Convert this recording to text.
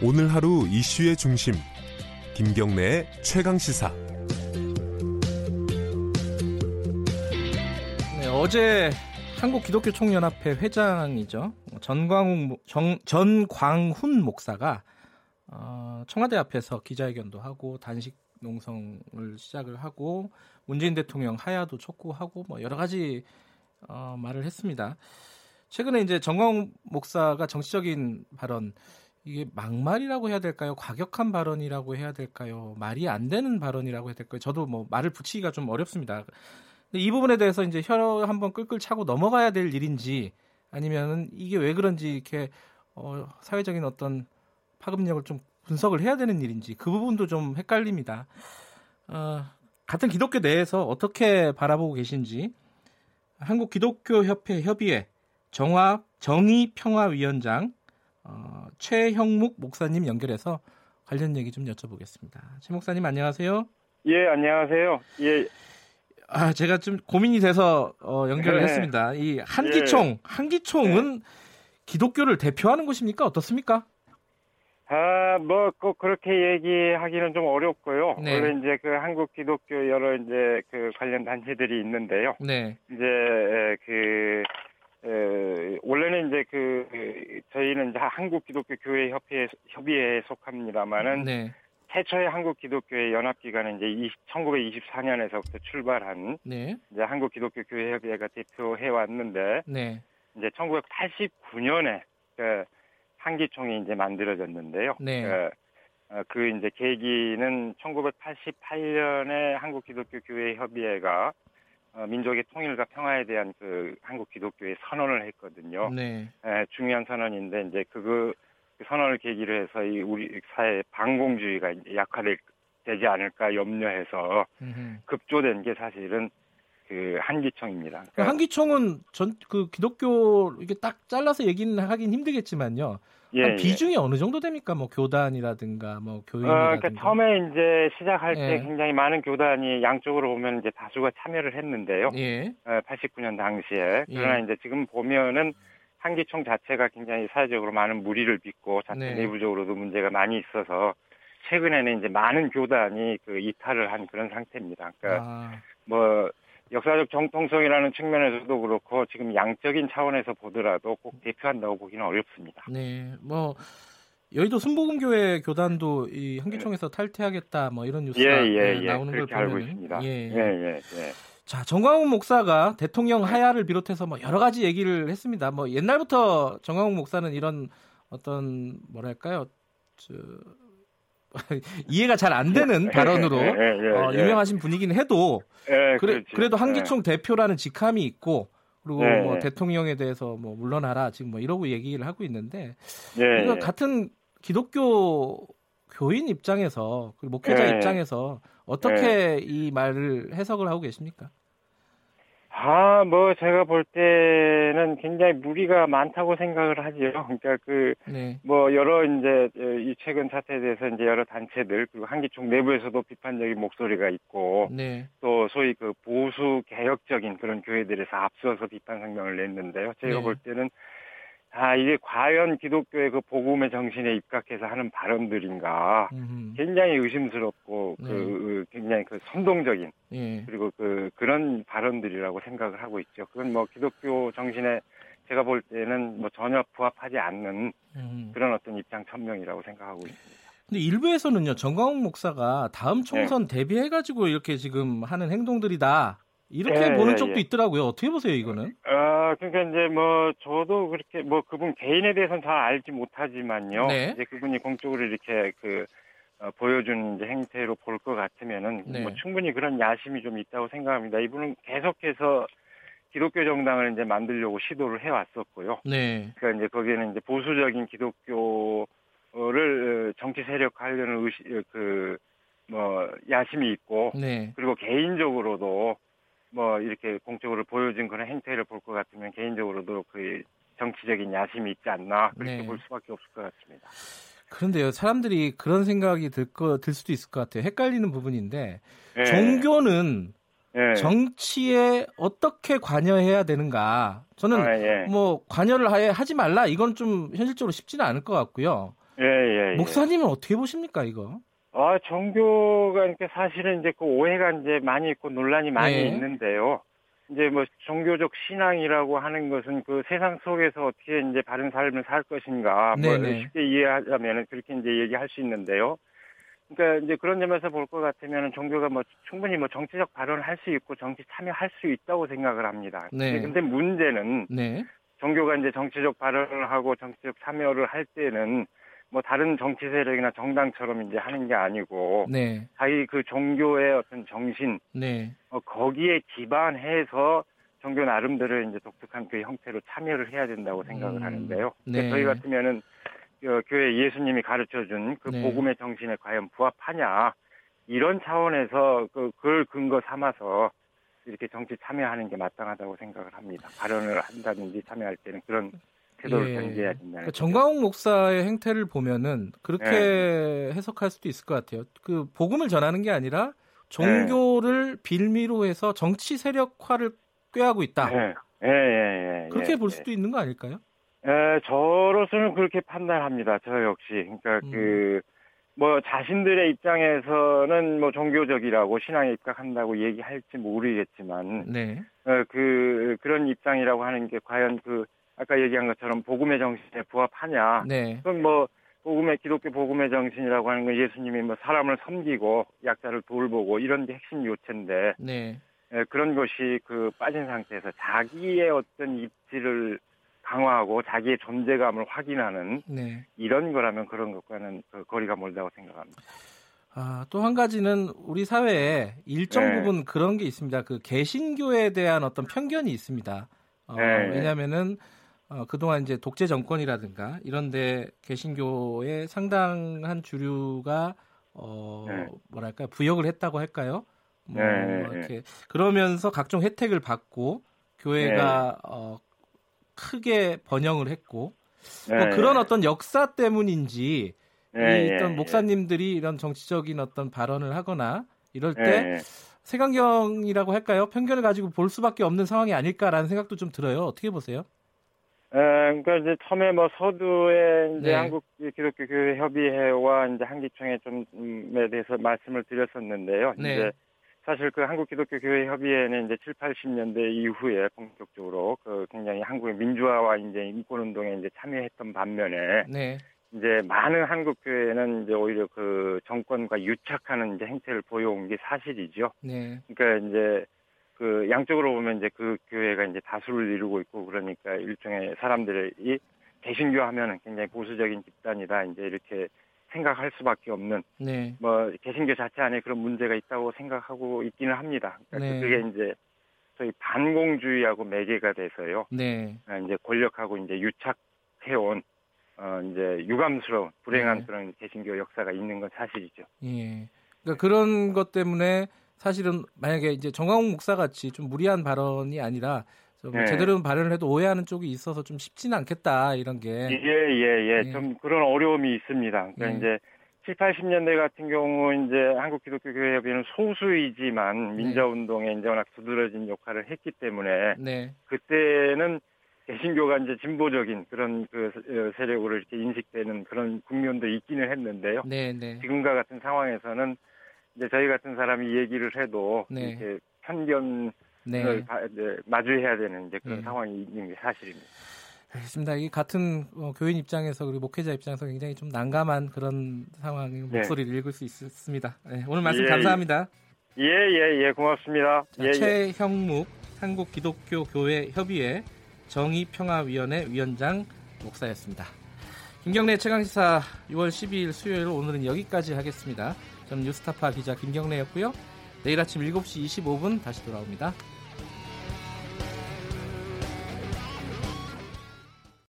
오늘 하루 이슈의 중심 김경래의 최강 시사. 네, 어제 한국 기독교 총연합회 회장이죠 전광훈 정, 전광훈 목사가 어, 청와대 앞에서 기자회견도 하고 단식 농성을 시작을 하고 문재인 대통령 하야도 촉구하고 뭐 여러 가지 어, 말을 했습니다. 최근에 이제 정광훈 목사가 정치적인 발언 이게 막말이라고 해야 될까요? 과격한 발언이라고 해야 될까요? 말이 안 되는 발언이라고 해야 될까요? 저도 뭐 말을 붙이기가 좀 어렵습니다. 근데 이 부분에 대해서 이제 혀 한번 끌끌 차고 넘어가야 될 일인지 아니면은 이게 왜 그런지 이렇게 어, 사회적인 어떤 파급력을 좀 분석을 해야 되는 일인지 그 부분도 좀 헷갈립니다. 어, 같은 기독교 내에서 어떻게 바라보고 계신지 한국 기독교 협회 협의회 정화 정의 평화 위원장 어, 최형묵 목사님 연결해서 관련 얘기 좀 여쭤보겠습니다. 최 목사님 안녕하세요. 예, 안녕하세요. 예. 아, 제가 좀 고민이 돼서 어, 연결을 네. 했습니다. 이 한기총, 예. 한기총은 네. 기독교를 대표하는 곳입니까? 어떻습니까? 아, 뭐, 꼭 그렇게 얘기하기는 좀 어렵고요. 네. 원래 이제 그 한국 기독교 여러 이제 그 관련 단체들이 있는데요. 네. 이제 그 에, 원래는 이제 그 저희는 이제 한국 기독교 교회 협회 협의회에 속합니다만은 네. 최초의 한국 기독교의 연합 기관은 이제 20, 1924년에서부터 출발한 네. 이제 한국 기독교 교회 협의회가 대표해 왔는데 네. 이제 1989년에 그 한기총이 이제 만들어졌는데요. 네. 그, 어, 그 이제 계기는 1988년에 한국 기독교 교회 협의회가 어, 민족의 통일과 평화에 대한 그 한국 기독교의 선언을 했거든요. 네. 에, 중요한 선언인데 이제 그거 그 선언을 계기로 해서 이 우리 사회 반공주의가 약화되지 않을까 염려해서. 급조된 게 사실은 그 한기총입니다. 그러니까 한기총은 전 그 기독교 이게 딱 잘라서 얘기는 하긴 힘들겠지만요. 예, 예. 비중이 예. 어느 정도 됩니까? 뭐 교단이라든가 뭐 교인이라든가. 어, 그러니까 처음에 이제 시작할 예. 때 굉장히 많은 교단이 양쪽으로 보면 이제 다수가 참여를 했는데요. 예. 어, 89년 당시에. 예. 그러나 이제 지금 보면은 한기총 자체가 굉장히 사회적으로 많은 무리를 빚고 자체 네. 내부적으로도 문제가 많이 있어서 최근에는 이제 많은 교단이 그 이탈을 한 그런 상태입니다. 그러니까 아. 뭐 역사적 정통성이라는 측면에서도 그렇고 지금 양적인 차원에서 보더라도 꼭 대표한다고 보기는 어렵습니다. 네, 뭐 여의도 순복음교회 교단도 이 한기총에서 탈퇴하겠다 뭐 이런 뉴스가 예, 예, 네, 예. 나오는 걸 보면 알고 있습니다. 예, 예, 예. 예. 자, 정광훈 목사가 대통령 네. 하야를 비롯해서 뭐 여러 가지 얘기를 했습니다. 뭐 옛날부터 정광훈 목사는 이런 어떤 뭐랄까요? 저 이해가 잘 안 되는 예, 발언으로 예, 예, 어, 유명하신 분이긴 해도 그래, 그래도 한기총 대표라는 직함이 있고 그리고 뭐 대통령에 대해서 뭐 물러나라 지금 뭐 이러고 얘기를 하고 있는데 우리가 같은 기독교 교인 입장에서 그리고 목회자 입장에서 어떻게 이 말을 해석을 하고 계십니까? 아, 뭐 제가 볼 때는 굉장히 무리가 많다고 생각을 하죠. 그러니까 그, 네. 뭐 여러 이제 이 최근 사태에 대해서 이제 여러 단체들 그리고 한기총 내부에서도 비판적인 목소리가 있고 네. 또 소위 그 보수 개혁적인 그런 교회들에서 앞서서 비판 성명을 냈는데요. 제가 네. 볼 때는 아, 이게 과연 기독교의 그 복음의 정신에 입각해서 하는 발언들인가. 음흠. 굉장히 의심스럽고, 그, 네. 그, 굉장히 그 선동적인, 예. 그리고 그, 그런 발언들이라고 생각을 하고 있죠. 그건 뭐 기독교 정신에 제가 볼 때는 뭐 전혀 부합하지 않는 음. 그런 어떤 입장 천명이라고 생각하고 있습니다. 근데 일부에서는요, 정광훈 목사가 다음 총선 네. 대비해가지고 이렇게 지금 하는 행동들이다. 이렇게 예, 보는 예, 쪽도 예. 있더라고요. 어떻게 보세요, 이거는? 아, 그러니까 이제 뭐 저도 그렇게 뭐 그분 개인에 대해서는 잘 알지 못하지만요. 네. 이제 그분이 공적으로 이렇게 그 어, 보여준 이제 행태로 볼 것 같으면은 네. 뭐 충분히 그런 야심이 좀 있다고 생각합니다. 이분은 계속해서 기독교 정당을 이제 만들려고 시도를 해왔었고요. 네. 그러니까 이제 거기에는 이제 보수적인 기독교를 어, 정치 세력화하려는 의식 그 뭐 야심이 있고 네. 그리고 개인적으로도 뭐 이렇게 공적으로 보여진 그런 행태를 볼 것 같으면 개인적으로도 그 정치적인 야심이 있지 않나 그렇게 네. 볼 수밖에 없을 것 같습니다. 그런데요, 사람들이 그런 생각이 들 거, 들 수도 있을 것 같아요. 헷갈리는 부분인데, 네. 종교는 네. 정치에 어떻게 관여해야 되는가? 저는 아, 예. 뭐 관여를 하지 말라 이건 좀 현실적으로 쉽지는 않을 것 같고요. 예, 예, 예. 목사님은 어떻게 보십니까, 이거? 아, 종교가 이렇게 사실은 이제 그 오해가 이제 많이 있고 논란이 많이 네. 있는데요. 이제 뭐 종교적 신앙이라고 하는 것은 그 세상 속에서 어떻게 이제 바른 삶을 살 것인가 뭐 쉽게 이해하자면은 그렇게 이제 얘기할 수 있는데요. 그러니까 이제 그런 점에서 볼 것 같으면 종교가 뭐 충분히 뭐 정치적 발언을 할 수 있고 정치 참여할 수 있다고 생각을 합니다. 네. 근데 문제는 네. 종교가 이제 정치적 발언을 하고 정치적 참여를 할 때는 뭐 다른 정치 세력이나 정당처럼 이제 하는 게 아니고 네. 자기 그 종교의 어떤 정신 네. 어, 거기에 기반해서 종교 나름대로 이제 독특한 그 형태로 참여를 해야 된다고 생각을 음. 하는데요. 네. 저희 같으면은 어, 교회 예수님이 가르쳐 준 그 네. 복음의 정신에 과연 부합하냐 이런 차원에서 그, 그걸 근거 삼아서 이렇게 정치 참여하는 게 마땅하다고 생각을 합니다. 발언을 한다든지 참여할 때는 그런 태도를 예. 견제해야 된다는. 그러니까 정광욱 목사의 행태를 보면은 그렇게 네. 해석할 수도 있을 것 같아요. 그 복음을 전하는 게 아니라 종교를 네. 빌미로 해서 정치 세력화를 꾀하고 있다. 네. 예, 예, 예, 그렇게 예, 볼 수도 있는 거 아닐까요? 에, 저로서는 그렇게 판단합니다. 저 역시. 그러니까 음. 그, 뭐, 자신들의 입장에서는 뭐, 종교적이라고 신앙에 입각한다고 얘기할지 모르겠지만, 네. 어, 그, 그런 입장이라고 하는 게 과연 그, 아까 얘기한 것처럼 복음의 정신에 부합하냐. 네. 그럼 뭐 복음의 기독교 복음의 정신이라고 하는 건 예수님이 뭐 사람을 섬기고 약자를 돌보고 이런 게 핵심 요체인데 네. 예, 그런 것이 그 빠진 상태에서 자기의 어떤 입지를 강화하고 자기의 존재감을 확인하는 네. 이런 거라면 그런 것과는 그 거리가 멀다고 생각합니다. 아, 또 한 가지는 우리 사회에 일정 네. 부분 그런 게 있습니다. 그 개신교에 대한 어떤 편견이 있습니다. 어, 네. 왜냐하면은 어, 그동안 이제 독재 정권이라든가 이런데 개신교의 상당한 주류가 어, 네. 뭐랄까 부역을 했다고 할까요? 뭐 네. 이렇게 그러면서 각종 혜택을 받고 교회가 네. 어, 크게 번영을 했고 뭐 네. 그런 어떤 역사 때문인지 네. 이 어떤 목사님들이 이런 정치적인 어떤 발언을 하거나 이럴 때 세강경이라고 할까요? 편견을 가지고 볼 수밖에 없는 상황이 아닐까라는 생각도 좀 들어요. 어떻게 보세요? 에, 그러니까 이제 처음에 뭐 서두에 이제 네. 한국 기독교 교회 협의회와 이제 한기총회 좀에 대해서 말씀을 드렸었는데요. 네. 이제 사실 그 한국 기독교 교회 협의회는 이제 7, 80년대 이후에 본격적으로 그 굉장히 한국의 민주화와 이제 인권 운동에 이제 참여했던 반면에 네. 이제 많은 한국 교회는 이제 오히려 그 정권과 유착하는 이제 행태를 보여온 게 사실이죠. 네. 그러니까 이제 그 양쪽으로 보면 이제 그 교회가 이제 다수를 이루고 있고 그러니까 일종의 사람들이 개신교 하면은 굉장히 보수적인 집단이다 이제 이렇게 생각할 수밖에 없는 네. 뭐 개신교 자체 안에 그런 문제가 있다고 생각하고 있기는 합니다. 그러니까 네. 그게 이제 저희 반공주의하고 매개가 돼서요. 네. 아, 이제 권력하고 이제 유착해온 어 이제 유감스러운 불행한 네. 그런 개신교 역사가 있는 건 사실이죠. 예. 그러니까 그런 것 때문에 사실은 만약에 이제 정광훈 목사 같이 좀 무리한 발언이 아니라 좀 네. 제대로 발언을 해도 오해하는 쪽이 있어서 좀 쉽지는 않겠다 이런 게 예예예 예, 예. 예. 좀 그런 어려움이 있습니다. 그러니까 예. 이제 7, 80년대 같은 경우 이제 한국 기독교 교회 협의는 소수이지만 네. 민자 운동에 이제 워낙 두드러진 역할을 했기 때문에 네. 그때는 개신교가 이제 진보적인 그런 그 어, 세력으로 이렇게 인식되는 그런 국면도 있기는 했는데요. 네, 네. 지금과 같은 상황에서는 이제 저희 같은 사람이 얘기를 해도 네. 이렇게 편견을 네. 마주해야 되는 이제 그런 네. 상황이 있는 게 사실입니다. 알겠습니다. 이 같은 어, 교인 입장에서 그리고 목회자 입장에서 굉장히 좀 난감한 그런 상황의 네. 목소리를 읽을 수 있습니다. 네, 오늘 말씀 예, 감사합니다. 예, 예, 예, 고맙습니다. 자, 예, 최형묵 한국 기독교 교회 협의회 정의평화위원회 위원장 목사였습니다. 김경래 최강시사 6월 12일 수요일 오늘은 여기까지 하겠습니다. 저는 뉴스타파 기자 김경래였고요. 내일 아침 7시 25분 다시 돌아옵니다.